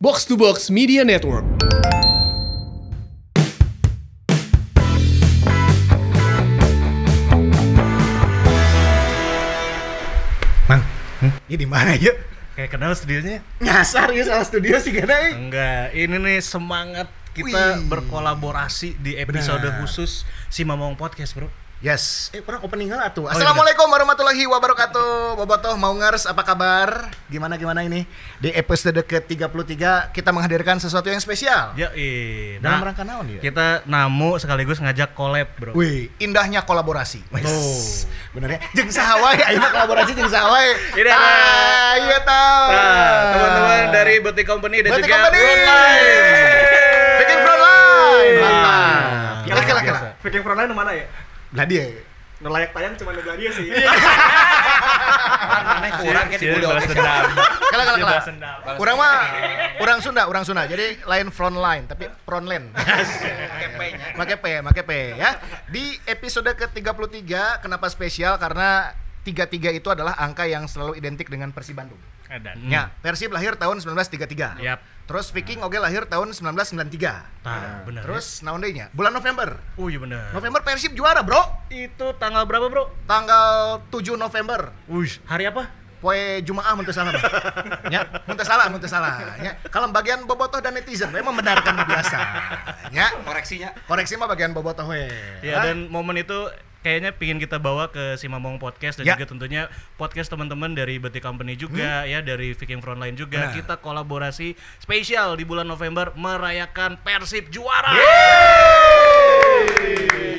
Box to Box Media Network. Mang, ini di mana ya? Kayak kenal studionya? Nyasar ya salah studio sih gak. Enggak, ini nih semangat kita Wih. berkolaborasi di episode Benar. khusus si Mamong Podcast, Bro. Yes, eh pernah opening lah tuh. iya, Assalamualaikum warahmatullahi wabarakatuh. Bobotoh mau ngers apa kabar? Gimana gimana ini? Di episode ke-33 kita menghadirkan sesuatu yang spesial. Ya, eh. Dalam Nah, rangka naon ya? kita namu sekaligus ngajak collab, Bro. Wih, indahnya kolaborasi. Wes. Tuh. Bener ya? Jeung sahawae ayeuna kolaborasi jeung sahawae. Ini ada- Ah, iya tahu. Nah, teman-teman dari Betik Company dan Berarti juga company. Frontline. Bikin frontline. Wih. Mantap. Kira-kira. Viking Frontline mana ya? Lah dia. Nu layak tayang cuma nu dia sih. Aneh kurang kayak di Budo. balas dendam. Kala kala kala. dendam. Urang mah urang Sunda, urang Sunda. Jadi lain front line, tapi front line. Make P, make P ya. Di episode ke-33 kenapa spesial karena 33 itu adalah angka yang selalu identik dengan Persib Bandung. Edan. Ya, Persib lahir tahun 1933. Yap. Terus Viking oge lahir tahun 1993. Nah, bener. Terus naon deui nya? Bulan November. ya? Oh iya bener. November Persib juara, Bro. Itu tanggal berapa, Bro? Tanggal 7 November. Wih, hari apa? Poe Jumaah mun teu salah Bang. ya, mun teu salah, mun teu salah. Ya, kalau bagian bobotoh dan netizen we membenarkan biasa. Ya, Koreksinya. koreksi mah bagian bobotoh we. Ya dan momen itu kayaknya pingin kita bawa ke si Mamong Podcast dan Ya. juga tentunya podcast teman-teman dari Betik Company juga ya dari Viking Frontline juga Benar. kita kolaborasi spesial di bulan November merayakan Persib juara.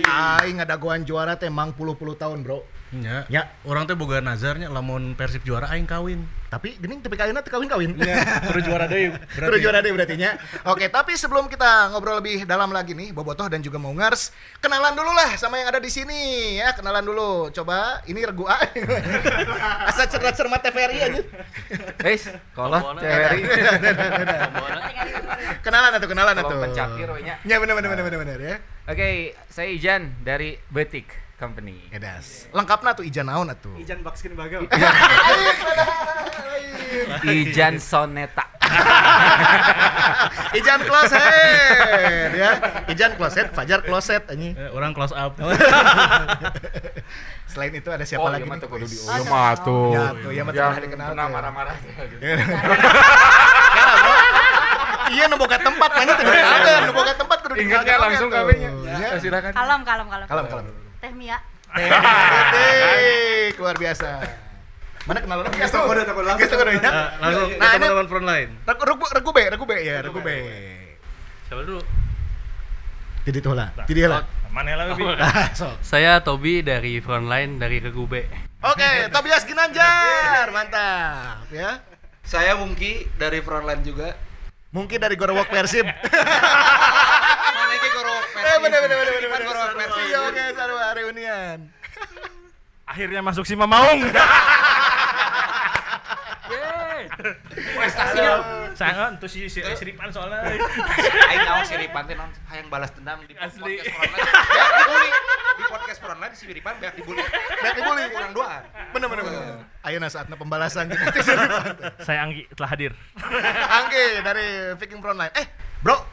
Aing ngadagoan juara teh mang puluh-puluh tahun, Bro. Ya. Ya. Orang teh boga nazarnya lamun Persib juara aing kawin. Tapi gening tapi kawinna teu kawin-kawin. Terus juara deui. Terus juara deh berarti nya. Oke, tapi sebelum kita ngobrol lebih dalam lagi nih, Bobotoh dan juga Maungers, kenalan dulu lah sama yang ada di sini ya, kenalan dulu. Coba ini regu A. Asa cerdas cermat TVRI aja. Guys, kolot cewek. Kenalan atau kenalan atau. Tolong pencapir we nya. Ya benar benar benar benar benar ya. Oke, saya Ijan dari Betik Company. Edas. Lengkapna tuh ijan naon atuh. Ijan Bakskin Bagel. Ijan Soneta. Ijan closet ya. Ijan closet, Fajar closet anjing. Eh, orang close up. Selain itu ada siapa Oh, lagi iya nih? tuh kudu. Iya mah tuh. Ya tuh, ya mah dikenal pernah tuh. marah-marah. Iya nu boga tempat banyak tuh dikenalkeun, nu boga tempat kudu Ingatnya langsung tuh. kawinnya. Ya. Ya, silakan. Kalem, kalem, kalem. Kalem, kalem. Teh Mia. Detik, luar biasa. Mana kenalan lagi? Geus toko deh, toko langsung. Deh, ya. Langsung Nah, ini- teman-teman Frontline. Regu regu regu B, regu B ya, regu B. Siapa dulu? Jadi tuh lah, jadi lah. Mana lah, Bi? Ah. Saya Tobi dari Frontline dari Kegube. Oke, Tobias Ginanjar, mantap ya. Saya Mungki dari Frontline juga. Mungkin dari Gorowok Persib. Iki gorok Eh bener bener bener bener. Gorok bener. Iya oke, sarua reunian. Akhirnya masuk si Mamaung. Prestasinya. Sangat tuh si si Siripan soalnya. Aing naon si Ripan teh naon hayang balas dendam di podcast. Beak dibully. Di podcast Frontline si Ripan beak dibully. Beak dibully. Kurang doa. Bener bener bener. Ayeuna saatnya pembalasan gitu. Saya Anggi telah hadir. Angge dari Viking Frontline. Eh,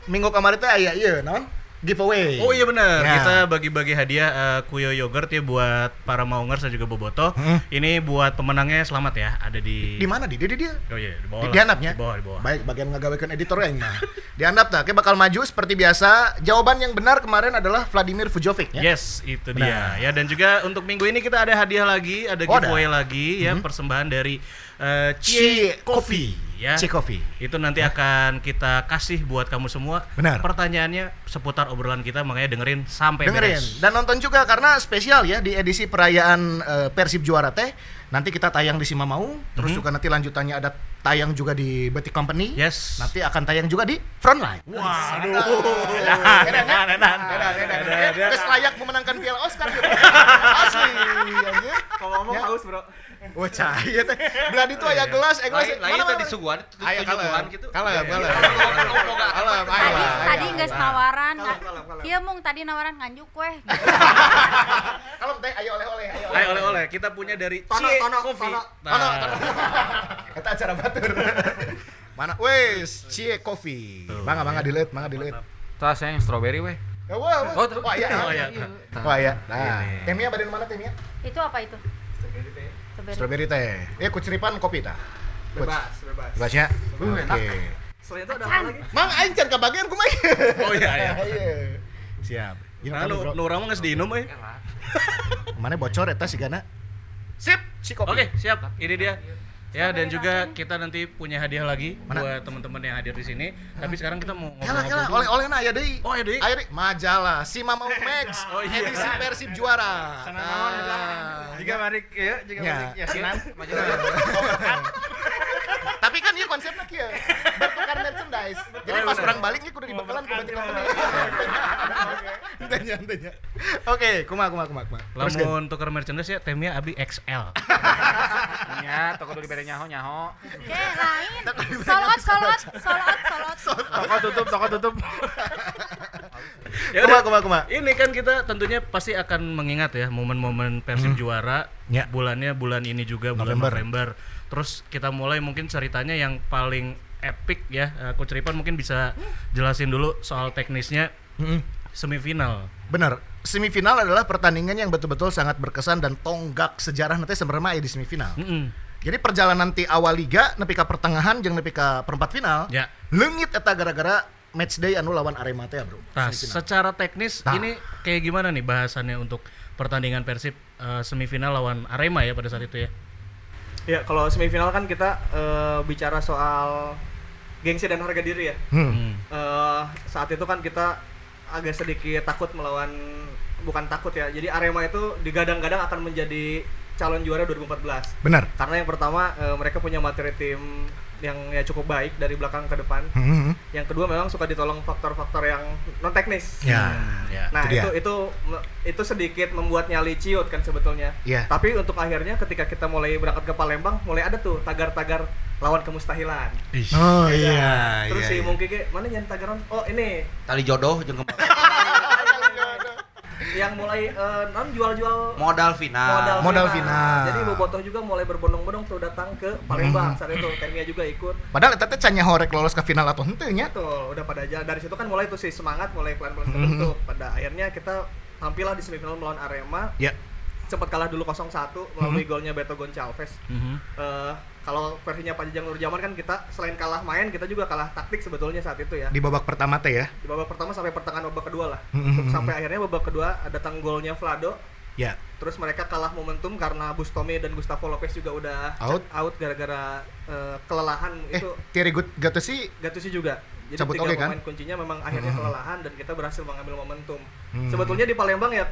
minggu kemarin teh aya ieu naon? Giveaway. Oh iya benar. Ya. Kita bagi-bagi hadiah eh, kuyo yogurt ya buat para maungers dan juga boboto. Hmm. Ini buat pemenangnya selamat ya. Ada di Di mana di? Di dia. Oh iya, di bawah. Di, lah. dihandapnya? Di bawah, di bawah. Baik, bagian ngagawekeun editor yang mah. Dihandap tah, Oke, bakal maju seperti biasa. Jawaban yang benar kemarin adalah Vladimir Vujovic ya. Yes, itu Benar. dia. Ya dan juga untuk minggu ini kita ada hadiah lagi, ada Oh, ada. giveaway lagi ya, Mhm. persembahan dari eh, Ci Cie Coffee. Ya. Ci Coffee. Itu nanti akan kita kasih buat kamu semua. Benar. Pertanyaannya seputar obrolan kita makanya dengerin sampai Dengerin beres. dan nonton juga karena spesial ya di edisi perayaan eh, Persib juara teh. Nanti kita tayang di Simamau, terus Mhm. juga nanti lanjutannya ada tayang juga di Betik Company. Yes. Nanti akan tayang juga di Frontline. Waduh. Geus layak memenangkan Piala Oscar. Asli anjir. Ngomong Ya. haus, Bro. Wah, cahaya teh. Belah itu aya gelas, eh gelas. Lain tadi suguhan Aya tujuan kalem. gitu. Kalem. Boga. Kalem, Tadi, tadi geus nawaran. Iya, Mung, tadi nawaran nganjuk kue. Kalem teh, ayo oleh-oleh, ayo Ayo oleh-oleh, kita punya dari Tono, Cie tono, Coffee. tono, Nah, tono, tono. Eta acara batur. Mana? Wes, Cie Coffee. Mangga mangga dileut, mangga dileut. Tas yang strawberry weh. Ya, wah, wah. Oh, iya. Oh, iya. Wah, iya. Nah, temnya badan mana temnya? Itu apa itu? Strawberry. Strawberry teh. Eh, kuceripan kopi tah. Bebas, bebas. Bebasnya. Oke. Selain itu ada apa lagi? Mang aing can kebagian kumaha. Oh iya iya. Iya. Siap. Ini Nah, kami, nu bro. nu urang mah geus diinum euy. Mana bocor eta si Gana? Sip, si kopi. Oke, siap. Ini dia. Ya, dan juga kita nanti punya hadiah lagi Mana? buat teman-teman yang hadir di sini. Tapi sekarang kita mau ngobrol-ngobrol dulu. oleh oleh na aya deui. Oh, deui? Aya deui. Majalah si Mama Max Oh, iya. edisi Persib juara. Sana naon Ah. eta? Jika balik ya, jika Ya. balik yasinan. Tapi kan ieu konsepnya kieu. Bertukar merchandise. Jadi pas orang balik ieu kudu dibekalan ku baju company. Tanya tanya. Oke, kumaha kumaha kumaha kumaha. Terus Gan. Lamun tukar merchandise ya temnya abi XL. Nya, toko dulu bere nyaho nyaho. Oke, lain. Solot, solot, solot, solot. Toko tutup, toko tutup. Ya Kumaha udah. kumaha kumaha. Ini kan kita tentunya pasti akan mengingat ya momen-momen Persib juara. Ya. Bulannya bulan ini juga bulan November. November. Terus kita mulai mungkin ceritanya yang paling epic ya. Eh, Coach Ripan mungkin bisa jelasin dulu soal teknisnya semifinal. Benar. Semifinal adalah pertandingan yang betul-betul sangat berkesan dan tonggak sejarah nanti sebenarnya di semifinal. Mm-mm. Jadi perjalanan ti awal liga nepi ka pertengahan jeung nepi ka perempat final. Ya. Leungit eta gara-gara match day anu lawan Arema teh, Bro. Nah, secara teknis Nah. ini kayak gimana nih bahasannya untuk pertandingan Persib eh, semifinal lawan Arema ya pada saat itu ya? Ya, kalau semifinal kan kita eh, bicara soal gengsi dan harga diri ya. Hmm. Eh, saat itu kan kita agak sedikit takut melawan bukan takut ya. Jadi Arema itu digadang-gadang akan menjadi calon juara 2014. Benar. Karena yang pertama eh, mereka punya materi tim yang ya cukup baik dari belakang ke depan. Hmm. Yang kedua memang suka ditolong faktor-faktor yang non teknis. Ya. ya. Nah itu itu itu itu sedikit membuat nyali ciut kan sebetulnya. Iya. Tapi untuk akhirnya ketika kita mulai berangkat ke Palembang, mulai ada tuh tagar-tagar lawan kemustahilan. Oh Ya, iya. Terus iya, si iya. mungkin mana nyanyi tagaran? Oh ini Tali jodoh jeung kembang. yang mulai non jual-jual Modal final. Modal final. Jadi Bobotoh juga mulai berbondong-bondong tuh datang ke Palembang saat itu. Temia juga ikut. Padahal eta teh can horek lolos ke final atau henteu nya. Betul, udah pada jalan dari situ kan mulai tuh si semangat mulai pelan-pelan terbentuk. Pada akhirnya kita tampillah di semifinal melawan Arema. Ya. Sempat kalah dulu 0-1 melalui golnya Beto Goncalves. Mhm. Eh, kalau versinya Pak Jajang Nurjaman kan kita selain kalah main kita juga kalah taktik sebetulnya saat itu ya Di babak pertama teh ya. di babak pertama sampai pertengahan babak kedua lah Mhm. sampai akhirnya babak kedua datang golnya Vlado Ya. terus mereka kalah momentum karena Bustome dan Gustavo Lopez juga udah Out. out gara-gara eh, kelelahan Eh, itu Thierry Gut Gattuso Gattuso juga jadi Cabut tiga oke kan? pemain kuncinya memang akhirnya Mhm. kelelahan dan kita berhasil mengambil momentum Hmm. sebetulnya di Palembang ya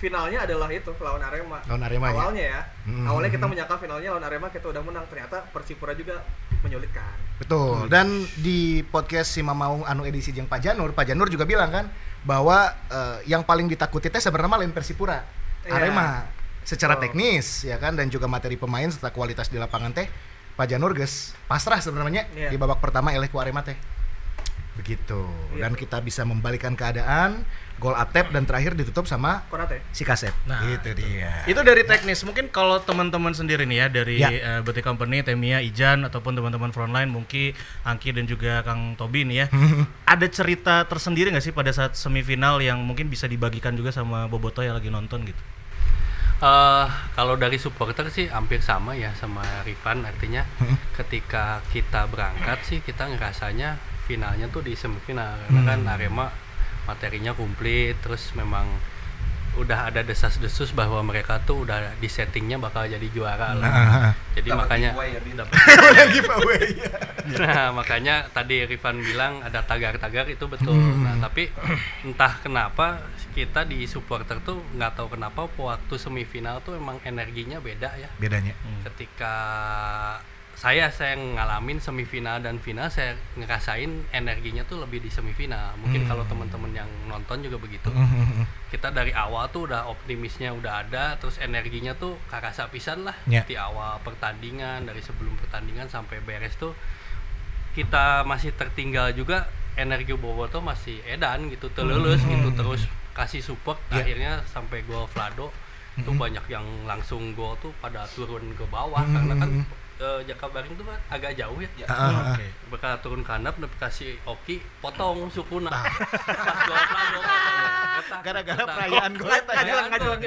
finalnya adalah itu lawan Arema Lawan Arema, ya? awalnya ya Hmm. awalnya kita menyangka finalnya lawan Arema kita udah menang ternyata Persipura juga menyulitkan Betul. Dan di podcast si Mamaung anu edisi jeung Pak Janur, Pak Janur juga bilang kan bahwa eh, yang paling ditakuti teh sebenarnya lain Persipura. Iya. Arema secara Oh. teknis ya kan dan juga materi pemain serta kualitas di lapangan teh Pak Janur geus pasrah sebenarnya Iya. di babak pertama eleh ku Arema teh. Begitu. Iya. Dan kita bisa membalikan keadaan, gol Atep dan terakhir ditutup sama Konate si Kasep. Nah, itu dia. Itu dari teknis. Mungkin kalau teman-teman sendiri nih ya dari Ya. BT Company, Temia, Ijan ataupun teman-teman frontline, Mungki, Angki dan juga Kang Tobi nih ya. Ada cerita tersendiri nggak sih pada saat semifinal yang mungkin bisa dibagikan juga sama Boboto yang lagi nonton gitu? Eh, kalau dari supporter sih hampir sama ya sama Rifan artinya ketika kita berangkat sih kita ngerasanya finalnya tuh di semifinal karena kan Arema materinya komplit terus memang udah ada desas-desus bahwa mereka tuh udah di settingnya bakal jadi juara lah. Jadi makanya giveaway. Nah, makanya tadi Rifan bilang ada tagar-tagar itu betul. Nah, tapi entah kenapa kita di supporter tuh nggak tahu kenapa waktu semifinal tuh emang energinya beda ya. Bedanya. Ketika saya saya ngalamin semifinal dan final saya ngerasain energinya tuh lebih di semifinal. Mungkin kalau teman-teman yang nonton juga begitu. Kita dari awal tuh udah optimisnya udah ada, terus energinya tuh karasa pisan lah Ya. di awal pertandingan dari sebelum pertandingan sampai beres tuh kita masih tertinggal juga energi Boboto masih edan gitu terlulus gitu terus kasih support Ya. akhirnya sampai gol Vlado tuh banyak yang langsung gol tuh pada turun ke bawah karena kan eh, Jakabaring tuh kan agak jauh ya. Ya. Heeh, heeh. Oke. Bakal turun ke handap nepi kasih Oki potong sukuna. Nah. Pas gua plano potong. Gara-gara perayaan gue Nggak jelang, nggak jelang.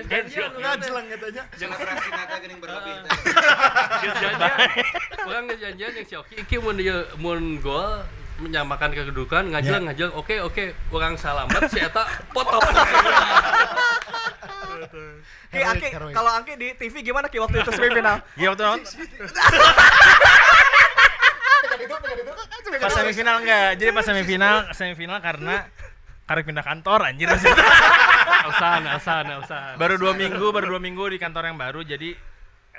Nggak jelang katanya. Jangan atraksi naga geuning berlebih. Geus janjian. Yang si Oki iki mun dieu mun gol menyamakan kedudukan ngajelang ngajelang oke oke orang salamet si eta potong Ki Angki, kalau Angki di TV gimana Ki waktu itu semifinal? Iya waktu nonton. Pas semifinal enggak. Jadi pas semifinal, semifinal karena karek pindah kantor anjir Elsan Elsan Elsan baru dua minggu baru dua minggu di kantor yang baru jadi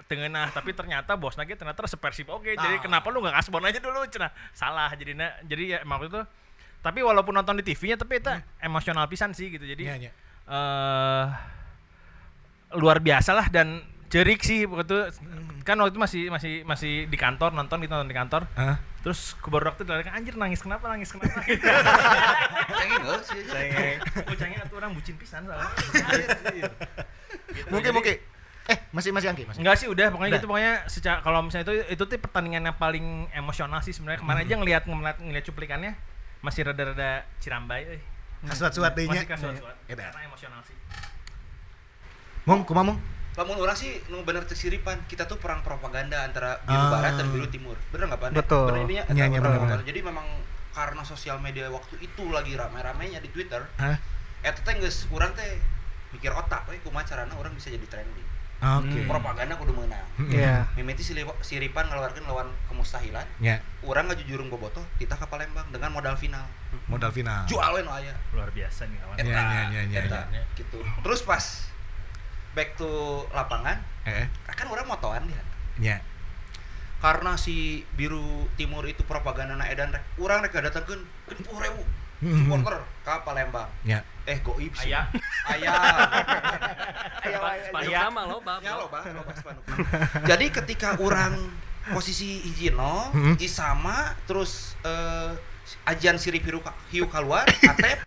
tengenah tapi ternyata bos lagi ternyata sepersip oke jadi kenapa lu nggak kasbon aja dulu cenah salah jadinya jadi ya emang itu tapi walaupun nonton di TV-nya tapi itu emosional pisan sih gitu jadi Iya, iya. eh luar biasa lah dan cerik sih waktu itu kan waktu itu masih masih masih di kantor nonton gitu nonton di kantor Hah? terus ke baru waktu dilarikan anjir nangis kenapa nangis kenapa. Cengeng heuh sih. Bocahnya atuh orang bucin pisan soalnya. Gitu, Mungkin jadi- mungkin. Eh, masih masih Angki, masih. Enggak sih udah pokoknya Udah. gitu pokoknya secara kalau misalnya itu itu tuh pertandingan yang paling emosional sih sebenarnya kemarin aja ngelihat ngeliat, ngeliat cuplikannya masih rada-rada cirambai euy. Kasuat-suat. Masih kasuat-suat. Edan. Karena emosional sih. Mung, kumaha Mung? Lamun orang sih nu bener cek siripan, kita tuh perang propaganda antara biru Ah. barat dan biru timur. Bener nggak Pan? Betul. Bener ya? Iya, iya, Bener, bener, bener. Jadi memang karena sosial media waktu itu lagi rame-ramenya di Twitter, Hah? eta teh geus teh mikir otak we kumaha carana orang bisa jadi trending. Oke. Propaganda kudu meunang. Iya. Mimiti sili- siripan ngeluarkan lawan kemustahilan. Ya, Orang ngajujurung bobotoh kita ke Palembang dengan modal final. modal final. Jual we nu aya. Luar biasa nih kawan. Iya, iya, iya, iya, eta, iya. gitu. Terus pas back to lapangan, Eh, kan orang motoan dia. ya. Karena si biru timur itu propaganda na edan rek, urang rek datangkeun genep ribu Mhm. supporter ke Palembang. Ya. Eh goib sih. Aya. Aya. Aya. Spa- spanduk Iya. sama lo bab Ya lo, spanduk. Jadi ketika orang posisi hijino, hiji sama terus eh, ajian sirip hiu, hiu keluar, atep,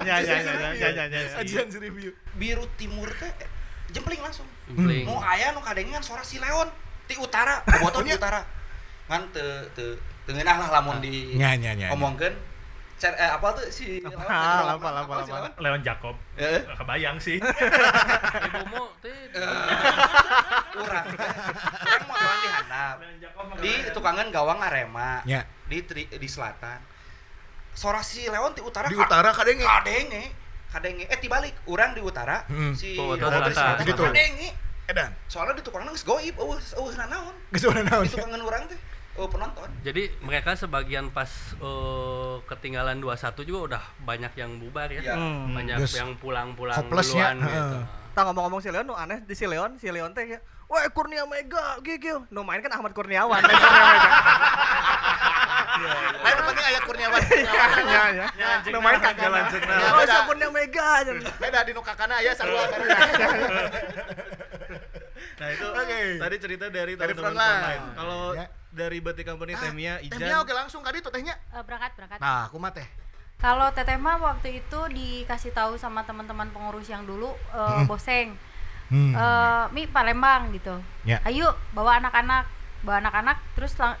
Ya ya ya ya ya ya. Ajian si review. biru timur teh eh, jempling langsung. Impling. Nu aya nu kadengan suara si Leon di utara, bobotoh di utara. Kan teu teu teu ngeunah lah lamun di Ya, ya, ya. omongkeun cer eh, apa tuh si Leon? Apa, apa, apa. Leon? Jacob. Eh, kebayang sih. Ibu mau teh urang teh. Urang motoran di handap. Di tukangan gawang Arema. Ya. Di tri, di selatan. Suara si Leon di utara Di utara kadenge. kadenge. Kadenge. Eh tibalik, urang di utara, Hmm. si Bobotoh Bobotoh di selatan. Gitu. Kadenge. Edan. Soalnya di tukangan geus goib, eueuh eueuh nanaon. Geus urang naon. Di tukangan urang teh eueuh penonton. jadi mereka sebagian pas eh, ketinggalan 2-1 juga udah banyak yang bubar ya Iya. Hmm. banyak Geus yang pulang-pulang hopeless ya, duluan gitu. Tah ngomong-ngomong si Leon, nu aneh di si Leon, si Leon teh ya, Wah Kurnia Mega, gigil. Nu main kan Ahmad Kurniawan. Kurnia Mega. Lain penting aya Kurniawan. Ya, ya. Nu main kan Jalan cekna. Oh, si Kurnia Mega. Beda di nu kakana aya sarua. Nah itu Oke. tadi cerita dari teman-teman frontline. Kalau Ya. dari Bati Company Temia, Temnya Ijan, oke langsung kali itu tehnya. Eh, berangkat berangkat Nah, kumaha teh? kalau teteh mah waktu itu dikasih tahu sama teman-teman pengurus yang dulu Hmm. boseng Hmm. eh mi Palembang gitu Ya. ayo bawa anak-anak bawa anak-anak terus lang-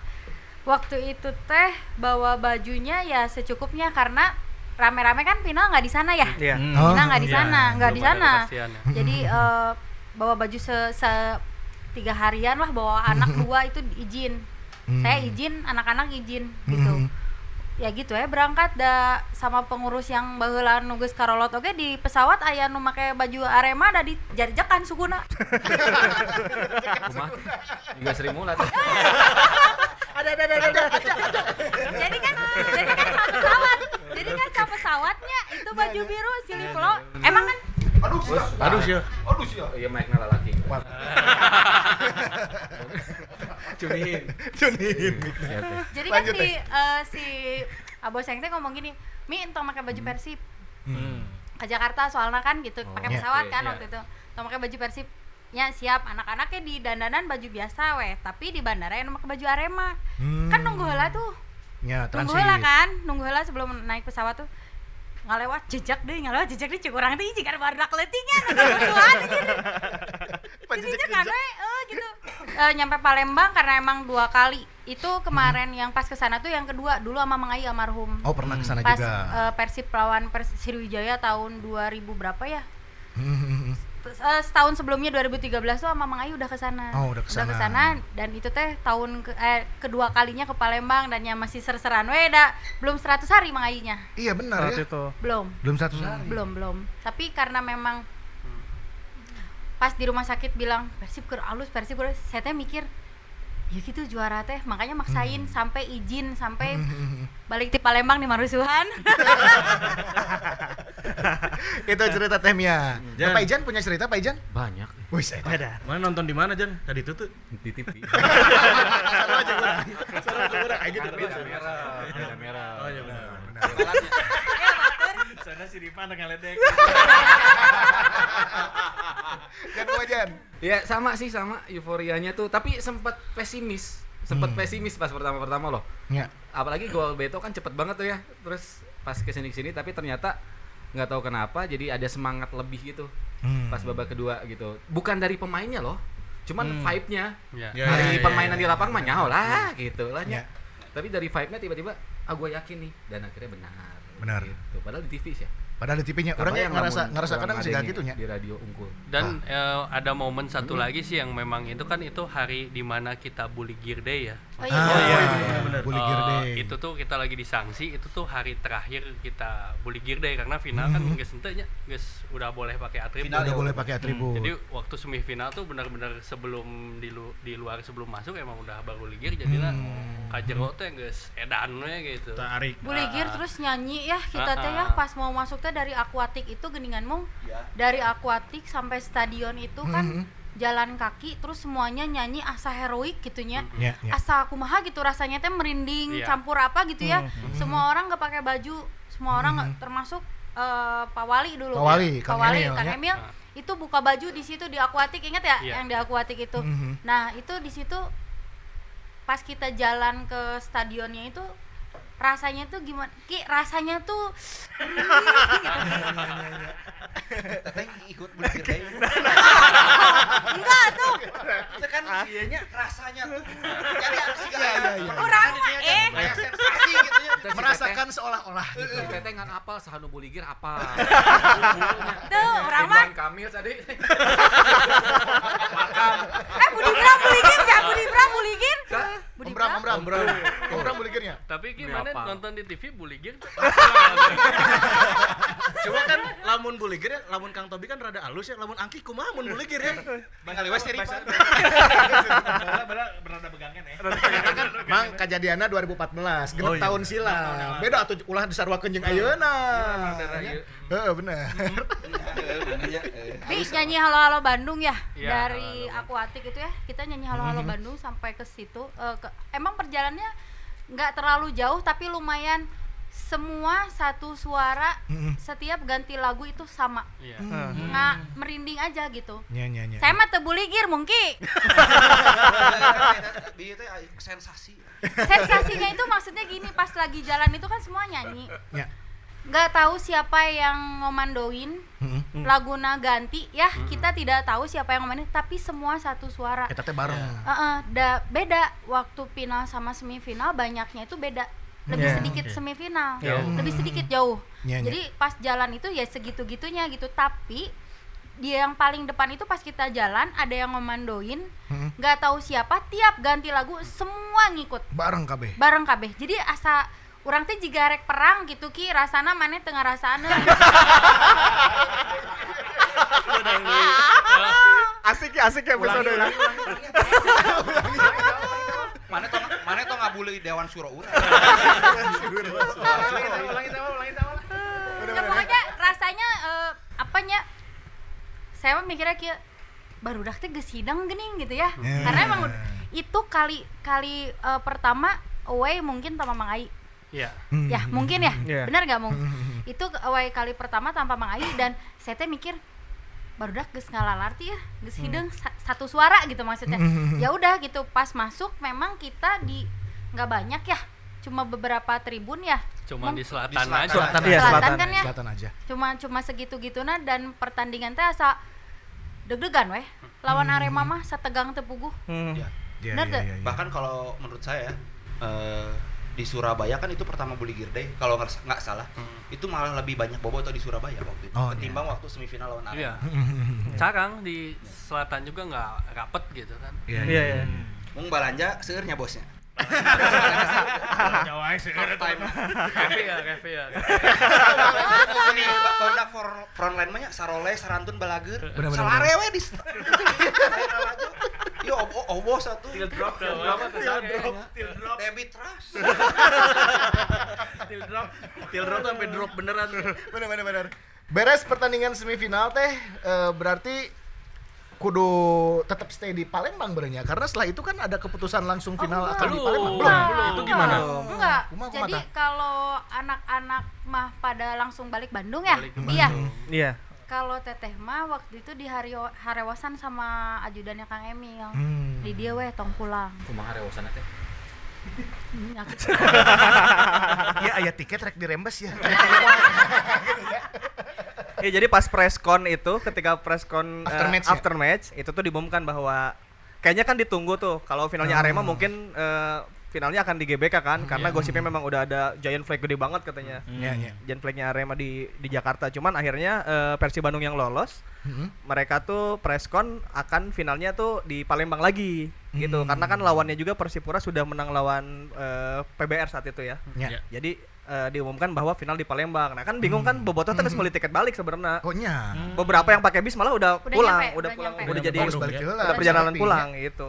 waktu itu teh bawa bajunya ya secukupnya karena rame-rame kan final nggak di sana ya Iya. Hmm. Oh, final nggak di iya. sana nggak di sana ya. jadi eh, bawa baju se, se- tiga harian lah bawa anak dua itu izin Hmm. saya izin anak-anak izin gitu Hmm. Ya gitu ya berangkat da sama pengurus yang baheula nugas karolot oke di pesawat aya nu make baju Arema da dijarjakan sukuna Kumaha? Juga Sri Mulat. ada ada ada ada jadi kan jadi kan sama pesawat jadi kan sama pesawatnya itu baju biru siliplo emang kan Aduh, sia. aduh sih. Aduh, sia. Iya mic na lalaki. Cunin. Cunin. Iya jadi kan Lanjut, si eh, si aboseng teh ngomong gini mi entong make baju persib. Hmm. ke Jakarta soalnya kan gitu pakai iya, pesawat iya, kan iya. waktu itu. Entong pakai baju persib ya siap. Anak-anaknya di dandanan baju biasa weh. Tapi di bandara yang pakai baju Arema. Hmm. kan nunggu heula tuh. Ya, nunggu heula kan? Nunggu heula sebelum naik pesawat tuh. Ngalewat jejak deh ngalewat jejak deh cukurang teh jika baru leutingnya lusuhan Diinjek we, eh, gitu. Eh, nyampe Palembang karena emang dua kali. Itu kemarin yang pas ke sana tuh yang kedua dulu sama Mang Ai almarhum. Oh pernah ke sana pas juga. eh, Persib lawan Pers Sriwijaya tahun 2000 berapa ya? Eh, setahun sebelumnya 2013 tuh sama Mang Ayu udah ke sana. Oh, udah ke sana. ke sana, dan itu teh tahun ke, eh, kedua kalinya ke Palembang dan yang masih ser-seran we belum 100 hari Mang Ayunya. iya benar Saat ya. itu. Belum. Belum satu hari. Belum, belum. Tapi karena memang pas di rumah sakit bilang Persib keur alus, Persib alus, saya teh mikir ya gitu juara teh makanya maksain sampai izin sampai balik di Palembang di Marusuhan Itu cerita Teh Mia. Jan. Pak Ijan punya cerita Pak Ijan? Banyak Wih, saya Ada. Mana nonton di mana Jan? Tadi itu tuh. di TV. Salah aja kurang. Salah aja kurang. Ayo gitu. Merah, beda merah. Oh iya benar. Benar. Sana si Ripan ngeledek. Jan gua Jan. Ya sama sih sama euforianya tuh, tapi sempat pesimis, sempat Hmm. pesimis pas pertama-pertama loh. Ya. Apalagi gol Beto kan cepet banget tuh ya. Terus pas ke sini ke sini tapi ternyata nggak tahu kenapa jadi ada semangat lebih gitu Hmm. pas babak kedua gitu. Bukan dari pemainnya loh, cuman Hmm. vibe-nya. Ya. Ya, dari ya, ya, permainan ya. di lapangan mah nyaho lah gitu lah Ya. nya. Tapi dari vibe-nya tiba-tiba ah gue yakin nih dan akhirnya benar. Benar. Gitu. Padahal di TV sih ya. Padahal di TV-nya orang yang ngerasa ngerasa kadang sih gitu nya. di radio unggul. Dan eh, ada momen satu lagi sih yang memang itu kan itu hari di mana kita bully gear day ya. Oh iya, Ah, iya, iya, iya, iya, benar. Bully Gear Day. itu tuh kita lagi disanksi itu tuh hari terakhir kita bully gear day karena final kan Hmm. geus henteu nya geus udah boleh pakai atribut. Final udah ya, boleh pakai atribut. Jadi waktu semifinal tuh benar-benar sebelum di, lu- di luar sebelum masuk emang udah baru ligir jadinya Hmm. kajero teh geus edan we gitu. Tarik. Boleh gear terus nyanyi ya kita teh ya Ah, ah. pas mau masuk teh dari akuatik itu geninganmu Ya. dari akuatik sampai stadion itu kan Mhm. Jalan kaki terus semuanya nyanyi asa heroik gitunya Ya, ya. asa kumaha gitu rasanya teh merinding Iya. campur apa gitu ya semua orang gak pakai baju semua orang nggak termasuk eh, Pak Wali dulu Pak Wali, Pak Kang Wali Emil, Kang ya. Emil itu buka baju di situ di akuatik ingat ya Iya. yang di akuatik itu Mhm. nah itu di situ pas kita jalan ke stadionnya itu rasanya tuh gimana ki rasanya tuh Teteh ikut enggak tuh Itu kan dianya rasanya tuh. Jadi iya, iya. orang mah eh sensasi gitu ya. Terus si Merasakan seolah-olah Teteh, gitu. Teteh ngan apal sahanu buligir apa? tuh orang mah Kamil tadi. eh Budi Bram buligin ya Budi Bram buligin Budi Bram, Om Bram. Om Bram. Om Bram boleh gearnya? Tapi gimana nonton di TV tuh? Coba kan lamun bully gear ya, lamun Kang Tobi kan rada halus ya, lamun Angki kumaha mun bully gear ya. Bang Aliwas Bahasa- Berada berada begangan ya. kan mang kejadiannya 2014 genep Oh, iya. tahun silam. Beda atuh ulah disarwakeun jeung ayeuna. heeh bener. Bi nyanyi halo halo Bandung ya? Iya, dari Aquatic itu ya? Kita nyanyi halo halo Bandung sampai ke situ Eh, ke- emang perjalanannya nggak terlalu jauh tapi lumayan. Semua satu suara Mm-mm. setiap ganti lagu itu sama. Iya. nggak merinding aja gitu. Nya nya nya saya mah tebuligir mungkin itu sensasi. sensasinya itu maksudnya gini pas lagi jalan itu kan semua nyanyi. Nya nggak tahu siapa yang ngomandoin. Heeh laguna ganti ya kita tidak tahu siapa yang ngomandoin tapi semua satu suara. Eta teh bareng. Heeh, da beda. Waktu final sama semifinal banyaknya itu beda. Lebih Yeah. sedikit Oke. semifinal. Jauh. lebih sedikit jauh. Iya, iya. jadi pas jalan itu ya segitu gitunya gitu. Tapi dia yang paling depan itu pas kita jalan ada yang ngomandoin. Heeh. nggak tahu siapa tiap ganti lagu semua ngikut. Bareng kabeh. Bareng kabeh. Jadi asa orang teh jika rek perang gitu ki rasana mana tengah rasana Asik ya, asik ya episode ini. Mana tuh mana tuh ngabuli Dewan Suro urang. ya pokoknya rasanya eh, apanya saya mah mikirnya kayak baru dah teh geus hidang geuning gitu ya Ya. karena emang itu kali kali eh, pertama away mungkin sama Mang Ai Iya. Hmm. ya mungkin ya Iya. benar nggak mung itu away kali pertama tanpa Mang Ai dan saya teh mikir baru dah geus ngalalarti ya geus hidang sa- satu suara gitu maksudnya Hmm. ya udah gitu pas masuk memang kita di nggak banyak ya cuma beberapa tribun ya Cuma Mem- di selatan, Di selatan. aja. Selatan Iya, selatan, selatan. kan ya selatan aja cuma cuma segitu gitu nah dan pertandingan teh asa deg-degan weh lawan Arema mah setegang tepuguh. Hmm. Ya. Iya, Benar iya, tuh? iya, iya. Bahkan kalau menurut saya eh, di Surabaya kan itu pertama Bully Girday kalau nggak salah itu malah lebih banyak boboto di Surabaya waktu itu Oh, ketimbang waktu semifinal lawan Iya. Arema. Sekarang di selatan juga nggak rapet gitu kan. Iya, Iya, iya. Mung balanja seurnya bosnya. Kevi ya, Kevi ya. Ini produk frontline mah nya sarole sarantun balager. Salare we di. Yo obo obo satu. Til drop, til drop, Til drop. Debit trust. Til drop, til drop sampai drop beneran. bener bener bener beres pertandingan semifinal teh eh, berarti kudu tetap stay di Palembang berenya karena setelah itu kan ada keputusan langsung final akan di Belum. Palembang Belum, belum. Itu gimana? Enggak. Kumaha Jadi kalau anak-anak mah pada langsung balik Bandung ya? Balik Iya. Bandung. Iya. Kalau teteh mah waktu itu di hari harewasan sama ajudannya Kang Emil. Hmm. Di dia weh tong pulang. Kumaha rewosan teh? Hmm, aku- Iya ayah tiket rek dirembes ya Ya jadi pas preskon itu ketika preskon After eh, match ya? after match itu tuh diumumkan bahwa kayaknya kan ditunggu tuh kalau finalnya Oh. Arema mungkin eh, finalnya akan di GBK kan karena gosipnya memang udah ada giant flag gede banget katanya. Iya, iya. Giant flagnya Arema di di Jakarta. Cuman akhirnya eh, Persib Bandung yang lolos Hmm. mereka tuh preskon akan finalnya tuh di Palembang lagi gitu Hmm. karena kan lawannya juga Persipura sudah menang lawan eh, PBR saat itu ya. Ya. Jadi eh, diumumkan bahwa final di Palembang. Nah kan bingung kan Bobotoh terus beli tiket balik sebenarnya. Oh nya. Beberapa yang pakai bis malah udah, Udah pulang, nyampe, udah udah pulang, nyampe. udah Udah jadi balik ya. udah perjalanan pulang ya. gitu.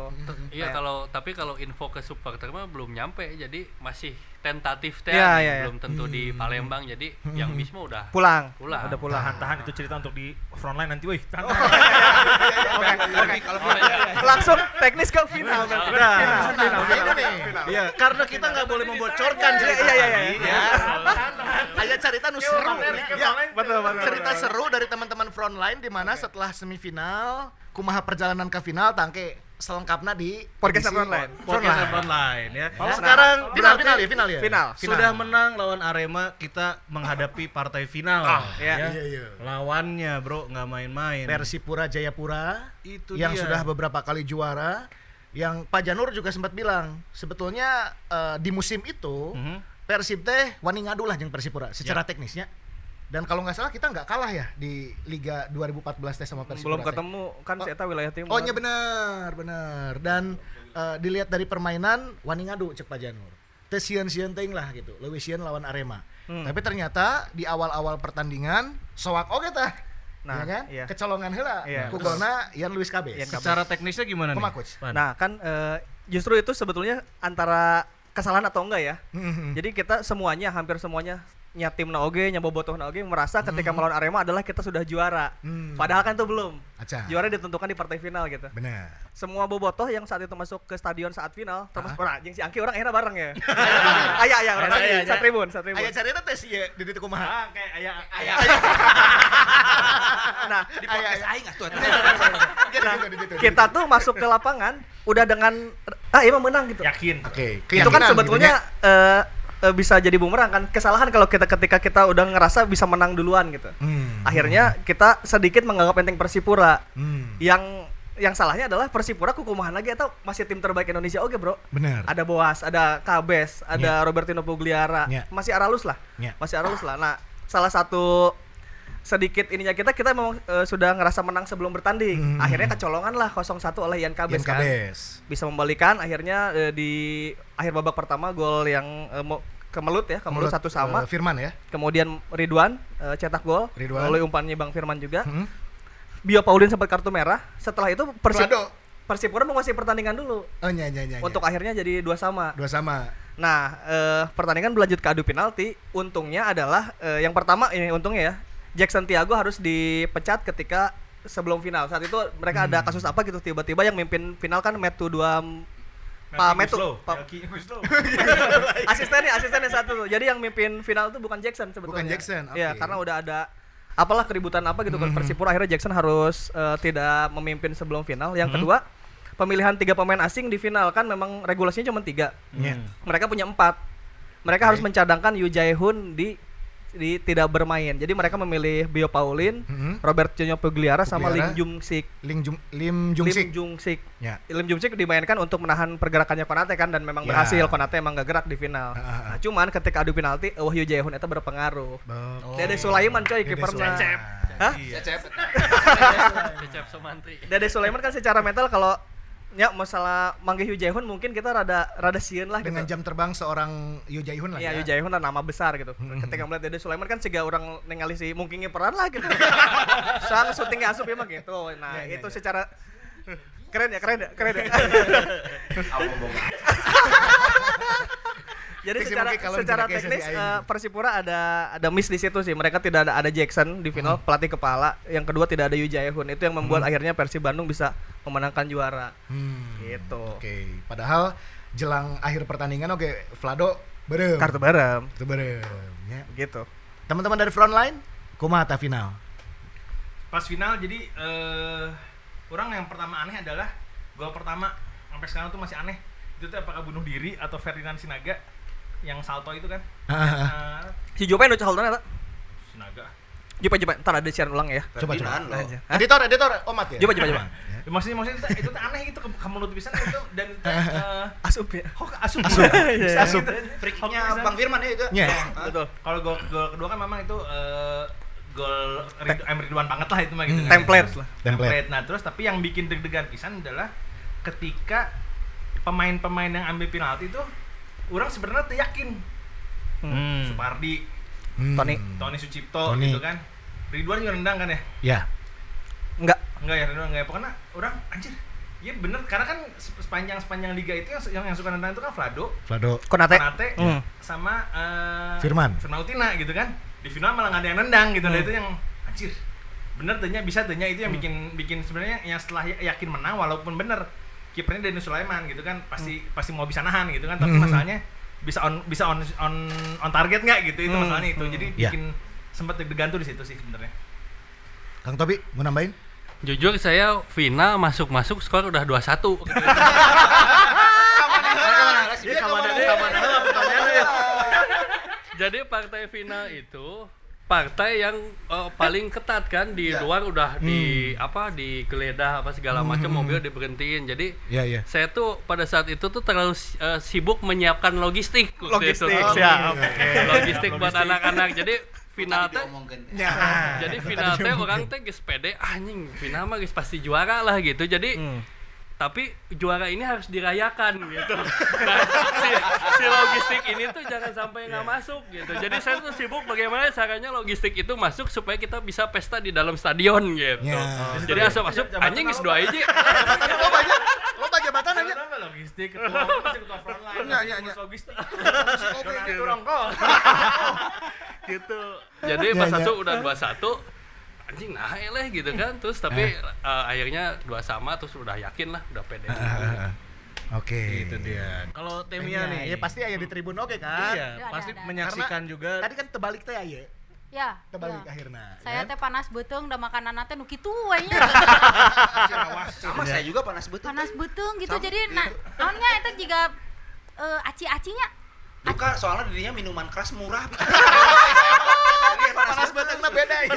Iya kalau tapi kalau info ke supporter mah belum nyampe jadi masih tentatif teh iya, iya. belum tentu di Palembang jadi yang bis mah udah Pulang. Pulang. Udah pulang. Tahan-tahan itu cerita untuk di frontline nanti. Tahan. Oke, kalau Langsung teknis ke final. Iya, karena kita nggak boleh membocorkan Iya, cerita iya, iya, iya. ya. Ayah cerita nu seru. Ya, Betul, betul. cerita seru dari teman-teman frontline di mana setelah semifinal kumaha perjalanan ke final tangke selengkapnya di Podcast Frontline. Podcast frontline ya. Nah, Sekarang final final ya final ya. Final. sudah menang lawan Arema, kita menghadapi partai final. iya. ya. Iya, iya. Lawannya, Bro, nggak main-main. Persipura Jayapura Itu yang dia. sudah beberapa kali juara yang Pak Janur juga sempat bilang sebetulnya eh, di musim itu Mhm. Persib teh wani ngadu lah jeung Persipura secara teknisnya dan kalau nggak salah kita nggak kalah ya di Liga 2014 teh sama Persipura Belum ketemu kan si Eta wilayah timur. Oh iya bener, bener. Dan eh, dilihat dari permainan wani ngadu cek Pak Janur. Teh sieun-sieun teuing lah gitu. Leuwih sieun lawan Arema. Hmm. Tapi ternyata di awal-awal pertandingan soak oge tah. Nah, ya kan? iya. Kecolongan heula. Iya. Ku golna Ian Luis Cabes. Secara teknisnya gimana nih? Coach? Pan? Nah, kan eh, justru itu sebetulnya antara kesalahan atau enggak ya. Mhm. Jadi kita semuanya hampir semuanya nya tim na oge, nya bobotoh na oge merasa ketika melawan Arema adalah kita sudah juara. Hmm. Padahal kan itu belum. Aca. Juara ditentukan di partai final gitu. Bener. Semua bobotoh yang saat itu masuk ke stadion saat final, termasuk Ah. orang anjing si Angki orang akhirnya bareng ya. Ayah ayah orang Ayah, satu tribun, satu tribun. Aya carita teh sih ya di ditu kumaha. Ah, kayak ayah ayah. Nah, di podcast aing atuh. Ditu, di kita tuh masuk ke lapangan udah dengan ah iya menang gitu. Yakin. Oke, itu kan sebetulnya eh, bisa jadi bumerang kan kesalahan kalau kita ketika kita udah ngerasa bisa menang duluan gitu. Hmm. akhirnya kita sedikit menganggap enteng Persipura Hmm. yang yang salahnya adalah Persipura kukumahan lagi atau masih tim terbaik Indonesia oke bro Bener. ada Boas ada Kabes ada Robertino Pugliara Ya. masih Aralus lah Ya. masih Aralus lah nah salah satu sedikit ininya kita kita memang eh, sudah ngerasa menang sebelum bertanding Hmm. akhirnya kecolongan lah 0-1 oleh Ian Kabes Ian kan Kabes. bisa membalikan akhirnya eh, di akhir babak pertama gol yang mo- kemelut ya kemelut satu sama eh, Firman ya. kemudian Ridwan eh, cetak gol Ridwan. melalui umpannya Bang Firman juga Hmm. Bio Paulin sempat kartu merah setelah itu Persib. Persipura menguasai pertandingan dulu Oh nya nya nya. nya. untuk akhirnya jadi dua sama dua sama. nah eh, pertandingan berlanjut ke adu penalti untungnya adalah eh, yang pertama ini untungnya ya Jackson Tiago harus dipecat ketika sebelum final saat itu mereka ada Hmm. kasus apa gitu tiba-tiba yang mimpin final kan Metu dua Pak Metu Pak asistennya asistennya satu tuh. jadi yang mimpin final tuh bukan Jackson sebetulnya Bukan Jackson, Iya, oke. karena udah ada apalah keributan apa gitu kan Mhm. Persipura akhirnya Jackson harus eh, tidak memimpin sebelum final yang Mhm. kedua pemilihan tiga pemain asing di final kan memang regulasinya cuma tiga Nya. mereka punya empat mereka Oke. harus mencadangkan Yu Jae-hoon di di tidak bermain. Jadi mereka memilih Bio Paulin, Mhm. Robertinho Pugliara sama. Lim Jung Sik. Lim Jung Lim Jung Lim Sik. Jung Sik. Ya. Lim Jung Sik dimainkan untuk menahan pergerakannya Konate kan dan memang Ya. berhasil Konate emang gak gerak di final. Ah. Nah, cuman ketika adu penalti Wahyu Jaehun itu berpengaruh. Oh. Dede Sulaiman coy kipernya. Hah? Cecep. Cecep Sumantri. Dede Sulaiman kan secara mental kalau ya masalah Mangga Hyu Jaehun mungkin kita rada rada sieun lah Dengan gitu. jam terbang seorang Yu Jae-hoon lah Iya, ya. Yu Jae-hoon lah nama besar gitu. Hmm. Ketika melihat Dede Sulaiman kan sehingga orang ningali si mungkin peran lah gitu. Sang syutingnya asup ya mah gitu. Nah, Iya, iya, itu iya. secara keren ya, keren ya, keren ya. Jadi sih, secara secara teknis eh, Persipura ada ada miss di situ sih. Mereka tidak ada ada Jackson di final pelatih kepala. Yang kedua tidak ada Yu Jae-hoon. Itu yang membuat akhirnya Persib Bandung bisa memenangkan juara. Hmm. Gitu. Oke, padahal jelang akhir pertandingan oke Vlado berem. Kartu barem Kartu berem ya. gitu. Teman-teman dari frontline, kumaha ta final? pas final jadi eh orang yang pertama aneh adalah gol pertama sampai sekarang tuh masih aneh itu tuh apakah bunuh diri atau Ferdinand Sinaga yang salto itu kan Eh, Si Jopen udah cahal eta. Sinaga Coba coba ntar ada siaran ulang ya. Coba coba. Editor, editor, omat ya. Coba coba coba. Ya, maksudnya maksudnya itu, itu aneh gitu kamu nutup pisan itu dan itu eh, Asup ya. kok asup Asup. Bisa Asup. gitu. Freaknya? Bang Firman ya itu. Iya. Betul. kalau gol gol kedua kan memang itu eh, gol Rid Em Ridwan banget lah itu mah gitu Hmm. kan. Template lah. Template. Nah, terus tapi yang bikin deg-degan pisan adalah ketika pemain-pemain yang ambil penalti itu orang sebenarnya tuh yakin Hmm. Supardi, Hmm. Tony. Tony Sucipto Tony. gitu kan. Ridwan juga nendang kan ya? Ya. Enggak. Enggak ya, Ridwan enggak ya. Pokoknya orang anjir. Iya bener karena kan sep- sepanjang sepanjang liga itu yang yang, yang suka nendang itu kan Vlado, Vlado. Konate. Konate, Hmm. sama eh, Firman. Firmautina gitu kan. Di final malah nggak ada yang nendang gitu. Hmm. itu yang anjir. Bener tanya bisa tanya itu yang bikin bikin sebenarnya yang setelah ya- yakin menang walaupun bener kipernya Dennis Sulaiman gitu kan pasti pasti mau bisa nahan gitu kan tapi Hmm. masalahnya bisa on bisa on on on target nggak gitu itu Hmm. masalahnya itu Hmm. jadi Ya. bikin sempat deg-degan tuh di situ sih sebenarnya Kang Tobi, mau nambahin? Jujur saya final masuk-masuk skor udah 2-1. Iya, kamana Jadi partai final itu partai yang eh, paling ketat kan di Iya. luar udah di apa digeledah apa segala macam mobil diberhentiin. Jadi Iya, iya. saya tuh pada saat itu tuh terlalu eh, sibuk menyiapkan logistik. itu. Logistik, Oh, siap. Logistik buat anak-anak. Jadi final teh. Ya. jadi final teh orang teh geus pede anjing final mah geus pasti juara lah gitu. Jadi Hmm. Tapi juara ini harus dirayakan gitu. Nah, si, si logistik ini tuh jangan sampai nggak masuk gitu. Jadi saya tuh sibuk bagaimana caranya logistik itu masuk supaya kita bisa pesta di dalam stadion gitu. Ya. Jadi asal masuk anjing geus dua hiji. Lo banyak, lo banyak jabatan aja. Logistik ketua pasti ketua frontline Iya, iya, iya. logistik rongkol gitu. Jadi Ya, pas ya. masuk udah 21 anjing nah eleh gitu kan. Terus tapi eh, akhirnya dua sama terus udah yakin lah, udah pede. Oke. Itu dia. Kalau timnya nih, Ya pasti aya di tribun oke kan? iya, Ada, pasti ada, ada. menyaksikan juga. Tadi kan tebalik teh aya. Ya. Tebalik ya. akhirnya. Saya kan? teh panas betung udah makanan teh nu kitu we nya. Sama saya juga panas betul. panas betung gitu Sama, jadi nah naonnya eta juga eh, aci-acinya Buka soalnya dirinya minuman keras murah. panas banget na beda ya.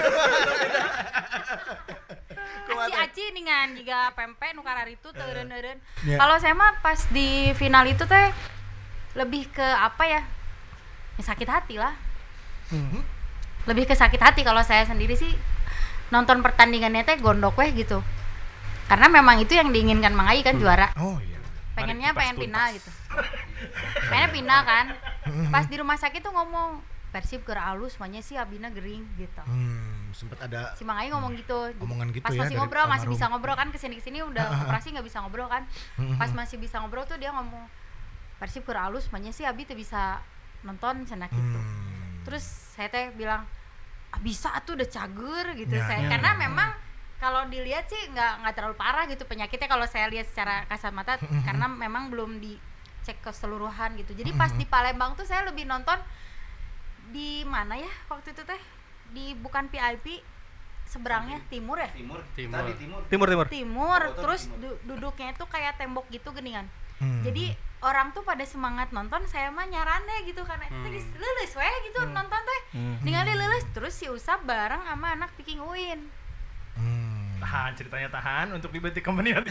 aci-aci ningan juga pempek nu kararitu teu eureun-eureun. Ya. Kalau saya mah pas di final itu teh lebih ke apa ya? Ya sakit hati lah. Mhm. Lebih ke sakit hati kalau saya sendiri sih nonton pertandingannya teh gondok weh gitu. Karena memang itu yang diinginkan Mang Ai kan juara. Oh iya. Pengennya pengen kupas final gitu. Pengennya final kan. Pas di rumah sakit tuh ngomong persib ger alus makanya sih abina gering gitu. Hmm, sempat ada si Mangai ngomong gitu. Omongan gitu pas ya masih ngobrol masih bisa ngobrol kan ke sini ke sini udah operasi nggak bisa ngobrol kan. Pas masih bisa ngobrol tuh dia ngomong persib ger alus makanya sih abi tuh bisa nonton sana gitu. Hmm. terus saya teh bilang "Ah, bisa tuh udah cager gitu Ya, saya. ya. karena memang kalau dilihat sih nggak nggak terlalu parah gitu penyakitnya kalau saya lihat secara kasat mata karena memang belum dicek keseluruhan gitu jadi pas di Palembang tuh saya lebih nonton di mana ya waktu itu teh di bukan PIP seberangnya timur ya Timur. Timur. Tadi timur. Timur timur. timur Oh, terus timur. du- duduknya itu kayak tembok gitu geningan Hmm. jadi orang tuh pada semangat nonton saya mah nyarannya gitu karena Hmm. teh geus leuleus we gitu nonton teh Hmm. ningali terus si Usap bareng sama anak Picking Uin Tahan ceritanya tahan untuk di Betty Company. Nanti.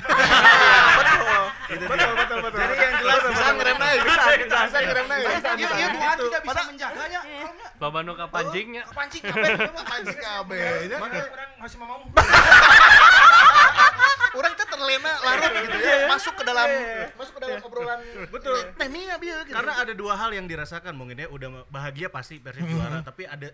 betul betul. Betul jadi yang jelas bisa ngerem naik bisa bisa bisa ngerem naik bisa Iya, iya, Tuhan tidak bisa menjaganya. loba nu kapancingnya Pancing kabeh. pancing kabeh ya. Mana orang masih mau orang tuh terlena larut gitu ya. Masuk ke dalam masuk ke dalam obrolan betul. nah ya biar gitu. Karena ada dua hal yang dirasakan mungkin ya, udah bahagia pasti Persib juara, tapi ada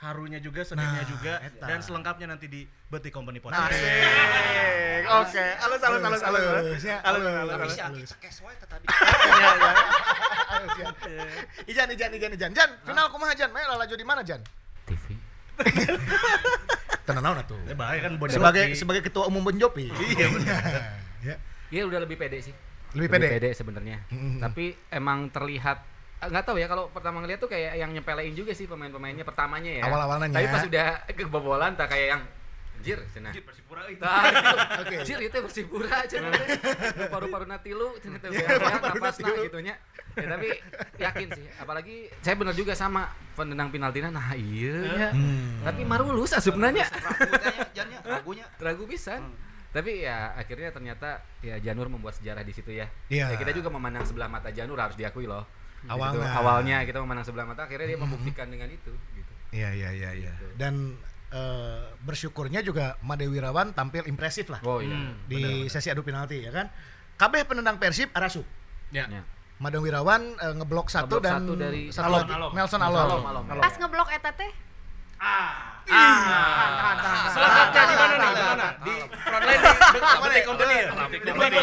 harunya juga, sedihnya Nah, juga, dan selengkapnya nanti di Betty Company Nah, Podcast. Asik. Oke, halus halus halus halus. Halus halus Tapi halus. si Anggi cekes wae teh tadi. Halus, ya. Ijan ijan ijan ijan. Jan, final kumaha Jan? Main laju di mana Jan? TV. Tenang naon atuh. Ya, bahaya kan Bon Sebagai sebagai ketua umum Bon Jovi. Iya benar. Ya. Iya udah lebih pede sih. Lebih pede. sebenarnya. Mhm. Tapi emang terlihat eh, nggak tahu ya kalau pertama ngeliat tuh kayak yang nyepelein juga sih pemain-pemainnya pertamanya ya. Awal-awalnya Tapi ya. pas udah kebobolan tak kayak yang anjir cenah. Anjir, Persipura itu. Tah, gitu. Oke. Anjir itu bersipura cenah teh. Paru-paru natilu cenah teh napasna gitu nya. Ya, tapi yakin sih, apalagi saya bener juga sama penendang penaltina nah iya nya. Hmm. Tapi marulus asupnanya. Ragunya, jannya, ragunya. ragu bisa tapi ya akhirnya ternyata ya Janur membuat sejarah di situ ya Iya. Ya, kita juga memandang sebelah mata Janur harus diakui loh Di situ, Awalnya. awalnya kita memandang sebelah mata akhirnya dia membuktikan dengan itu gitu Iya iya iya iya. Dan eh, bersyukurnya juga Made Wirawan tampil impresif lah oh iya Hmm. di sesi adu penalti ya kan. KB penendang Persib Arasu. Ya. Ya. Made Wirawan eh, ngeblok satu Ngeblok dan satu dari- satu Alom, Alom. Nelson Alom, Alom. Alom. Alom. pas ngeblok eta teh Selengkapnya di mana nih? Di mana? Di frontline di Betty Company ya? Di Company.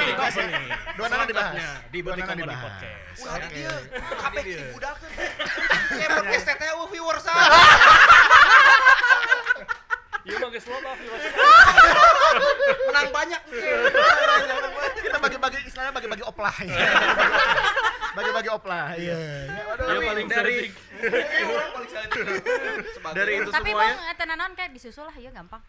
Dua dibahas. Di Dua Company. Podcast. Ulah di dieu. Kabeh dibudakeun. Kayak podcast teh viewers Iya mah geus loba viewers. menang banyak. Kita bagi-bagi istilahnya bagi-bagi oplah. Bagi-bagi oplah. Iya. Ya, Dia ini paling dari. Dari itu tapi semuanya. bang eta nanon kayak disusul lah ya gampang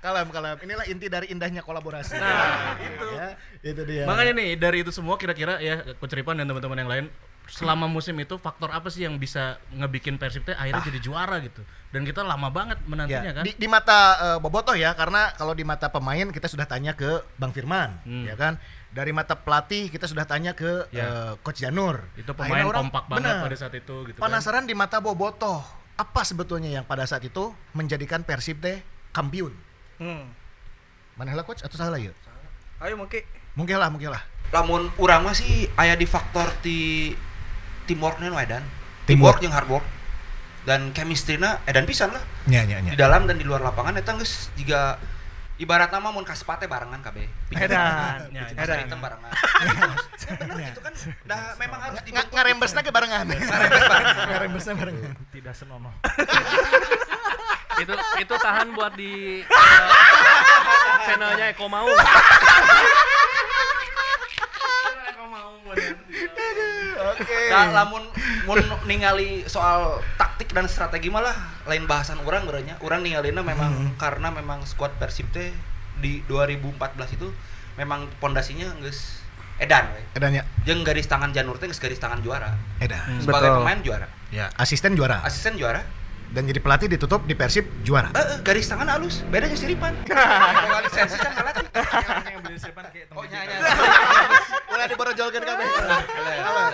kalem kalem. Inilah inti dari indahnya kolaborasi. Nah, itu. Ya, itu dia. Makanya nih dari itu semua kira-kira ya Coach Ripan dan teman-teman yang lain selama musim itu faktor apa sih yang bisa ngebikin Persib teh akhirnya jadi juara gitu. Dan kita lama banget menantinya Ya, kan. di, di mata eh, Bobotoh ya, karena kalau di mata pemain kita sudah tanya ke Bang Firman, Hmm. ya kan. Dari mata pelatih kita sudah tanya ke Ya. eh, Coach Janur. itu Akhirnya pemain orang- kompak banget benar. pada saat itu gitu kan. Penasaran di mata Bobotoh, apa sebetulnya yang pada saat itu menjadikan Persib teh kampiun? Hmm. Mana lah coach atau salah ya? Ayo mungkin Mungkin lah, mungkin lah. Lamun urang mah sih aya di faktor ti teamwork wae dan Teamwork. jeung hard work dan chemistry-na edan pisan lah Nya, nya, di dalam dan di luar lapangan eta geus juga ibarat nama mun kasepate barengan kabeh. Edan. Ya, Edan. hitam barengan. Bener itu kan dah memang harus Nga, dibentuk. ngarembesna ke barengan. Ngarembesna barengan. Tidak senonoh. itu itu tahan buat di eh, channelnya Eko Mau. Oke. Nah, lamun mun ningali soal taktik dan strategi malah lain bahasan orang berenya. Orang ningalina memang karena memang squad Persib teh di 2014 itu memang pondasinya geus edan we. Edan ya. Jeung garis tangan Janur teh geus garis tangan juara. Edan. Sebagai Betul. pemain juara, Ya, asisten juara. asisten juara. Dan jadi pelatih ditutup di Persib juara. Eh, eh, garis tangan halus, bedanya siripan. Kalau lisensi kan kalah. yang beli siapa kayak Oh. Ulah diborojolkeun kabeh. Kalah, kalah,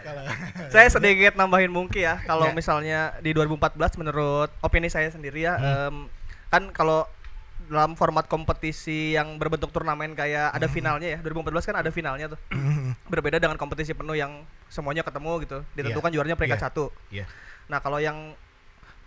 kalah. Saya sedikit nambahin mungkin ya kalau Ya. misalnya di 2014 menurut opini saya sendiri ya em, kan kalau dalam format kompetisi yang berbentuk turnamen kayak ada finalnya ya 2014 kan ada finalnya tuh berbeda dengan kompetisi penuh yang semuanya ketemu gitu ditentukan juaranya peringkat Iya. satu Iya. nah kalau yang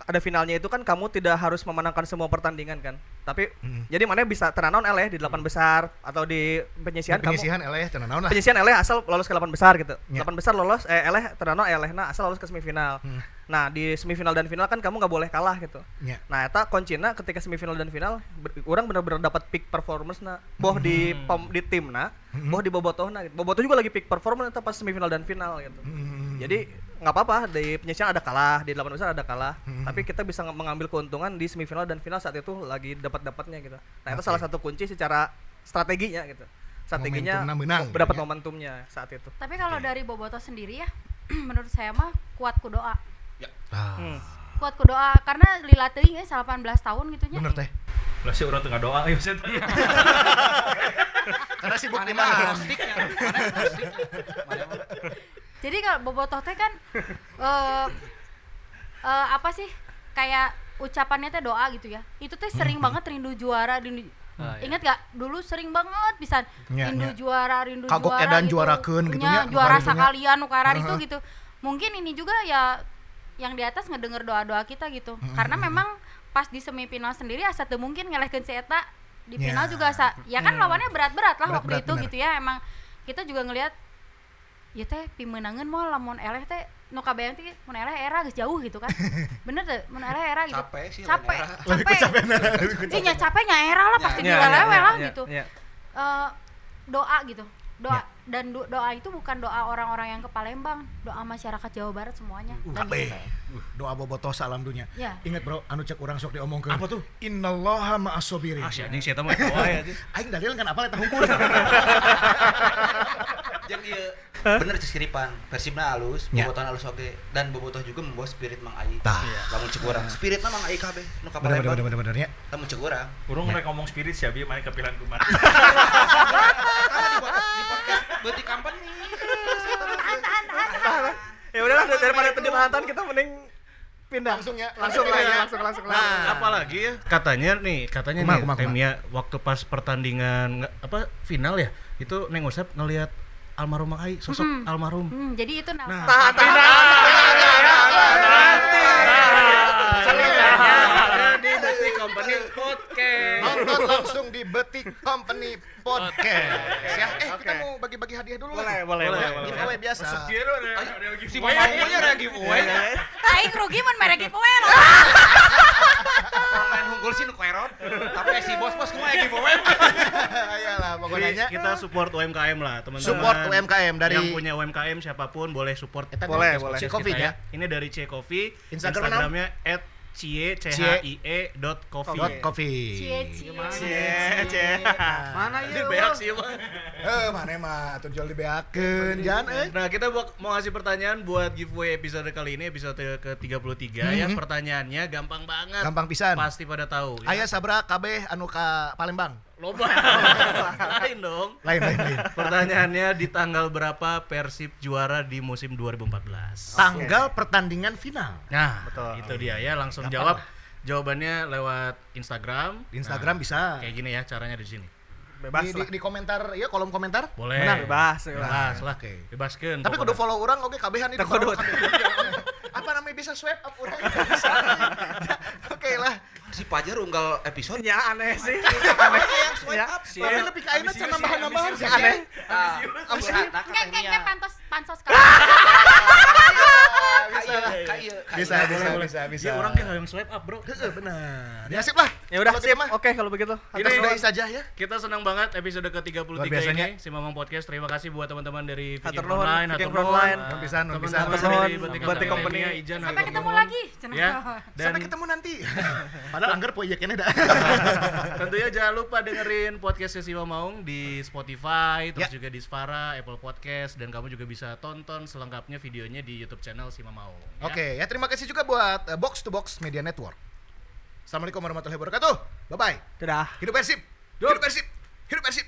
ada finalnya itu kan kamu tidak harus memenangkan semua pertandingan kan tapi Mm. jadi mana bisa tenanon eleh di delapan besar atau di penyisian kamu Penyisihan eleh tenan naon lah. penyisian eleh asal lolos ke 8 besar gitu. Ya. 8 besar lolos eh eleh terano eleh nah asal lolos ke semifinal. Hmm. Nah, di semifinal dan final kan kamu nggak boleh kalah gitu. Ya. Nah, eta kuncina ketika semifinal dan final ber- orang benar-benar dapat peak performance na boh di Hmm. pom, di timna, boh di bobotohna gitu. Bobotoh juga lagi peak performance eta pas semifinal dan final gitu. Hmm. Jadi nggak apa-apa di penyisian ada kalah, di 8 besar ada kalah, Hmm. tapi kita bisa mengambil keuntungan di semifinal dan final saat itu lagi dapat-dapatnya gitu. Nah, itu Oke. salah satu kunci secara strateginya gitu. Strateginya menang, dapat gitu ya. momentumnya saat itu. tapi kalau dari Boboto sendiri ya menurut saya mah kuat ku doa Hmm. kuat ku doa karena lila teuing ya 18 tahun gitu nya Bener teh. Lah sih orang tengah doa ya set. Karena sibuk di Mana jadi kalau bobotoh teh kan eh eh, apa sih kayak ucapannya teh doa gitu ya itu teh sering banget rindu juara rindu Ah, iya. Ingat gak dulu sering banget bisa Nya, rindu nya. juara rindu Kagok juara edan gitu. juarakeun gitu nu juara kali itu nya. sakalian nukaran itu gitu mungkin ini juga ya yang di atas ngedenger doa-doa kita gitu karena memang pas di semifinal sendiri asa teu mungkin ngelehkeun si eta di Nya. final juga asa ya kan lawannya berat-berat lah waktu Berat-berat, itu bener. gitu ya emang kita juga ngelihat ya teh pimenangan mau lamun eleh teh nu kabayang teh mun eleh era geus jauh gitu kan bener teh mun eleh era gitu Capek sih, capek capek nah. lebih ku Iya, nya era lah pasti Ya, ya, dilelewe ya, lah ya, gitu ya. Eh, doa gitu doa Ya. dan do- doa itu bukan doa orang-orang yang ke Palembang doa masyarakat Jawa Barat semuanya Kan Kabeh. gitu. Doa bobotoh salam dunia. Ya. Ingat bro, anu cek orang sok diomongkeun. Apa tuh? Innallaha ma'as sabirin. Ah, anjing eta mah doa ya. Aing dalil kan apa eta hukum. Jeung ieu bener cesiripan persibna halus, Ya. bobotoh halus oge dan bobotoh juga membawa spirit Mang Ai. Tah. Lamun cek urang, spiritna Mang Ai kabeh nu ka Bener bener bener bener ya. Lamun cek urang. Urang rek ngomong spirit sih abi main kepilan kumaha. Di podcast Beuti Company. tahan tahan tahan Ya udahlah dar- daripada penjelasan kita mending pindah. Langsung ya, Langsung lah, ya. langsung langsung Nah. langsung. apalagi ya katanya nih katanya Kumaha, nih kumaha? Temia waktu pas pertandingan apa final ya itu Neng Usep ngelihat almarhum Ai sosok Mhm. almarhum Hmm, jadi itu nah, Tahan, tahan, ada di Detik Company Nonton langsung di Betik Company Podcast. Ya, eh kita mau bagi-bagi hadiah dulu Boleh, lah. boleh, Boleh. Giveaway biasa. Kira ada ada lagi Si Mang Ai nya ada giveaway. aing rugi mun mere giveaway loh Online unggul sih nu kueron. Tapi si bos-bos kumaha giveaway. Ayolah pokoknya. kita support UMKM lah teman-teman Support UMKM dari- yang punya UMKM siapa pun boleh support Boleh, boleh. Coffee kita ya. ini dari C Coffee Instagram Instagramnya at cie c h i e dot coffee Dot coffee. cie cie Cie, cie. Mana ieu? beak sih mah. Eh, mana mah atuh jual dibeakeun jangan eh. Nah, kita mau ngasih pertanyaan buat giveaway episode kali ini, episode ke-33 ya. Mhm. Pertanyaannya gampang banget. Gampang pisan. Pasti pada tahu. ya. Aya sabra kabeh anu ka Palembang. Loba. Lain dong. Lain lain lain. Pertanyaannya di tanggal berapa Persib juara di musim 2014? Tanggal pertandingan final. Nah, Betul. itu dia ya. Langsung Gampang jawab. lah. Jawabannya lewat Instagram. Di Instagram Nah, bisa. Kayak gini ya caranya di sini. Bebas Di, di, lah. di komentar ya kolom komentar. Boleh. Menang. Bebas, Bebas bebas. lah. Oke. Bebaskeun. Tapi kudu follow orang oke kabehan itu. Kudu. Apa namanya bisa swipe up orang bisa. Oke lah. Si Pajar unggal episode. Ya aneh sih. Aneh yang swipe Ya, up. sih. Tapi lebih ke aina can nambahan-nambahan sih. Aneh. Ah, curhatna ka kayak kayak Tania. kayak pantos pansos kan Ka ieu, ka ieu, ka Bisa ieu. bisa bisa bisa. Ya orang kayak yang swipe up, Bro. Heeh, benar. Ya sip lah. Ya udah sip. mah. Oke kalau begitu. Kita sudahi saja ya. Kita senang banget episode ke-33 Luar biasanya. ini Si Mamang Podcast. Terima kasih buat teman-teman dari Viking Frontline, Viking pisan, pisan. Teman-teman dari Betik Company. Ijan, sampai ketemu lagi. Ya. Sampai ketemu nanti. Padahal anggar proyeknya dah. tentunya jangan lupa dengerin podcast Sesiwa Maung di Spotify, terus Ya. juga di Spara, Apple Podcast, dan kamu juga bisa tonton selengkapnya videonya di YouTube channel Sima Maung. ya. Oke, ya terima kasih juga buat eh, Box to Box Media Network. Assalamualaikum warahmatullahi wabarakatuh. Bye bye. Dadah. Hidup Persib. Hidup Persib. Hidup Persib.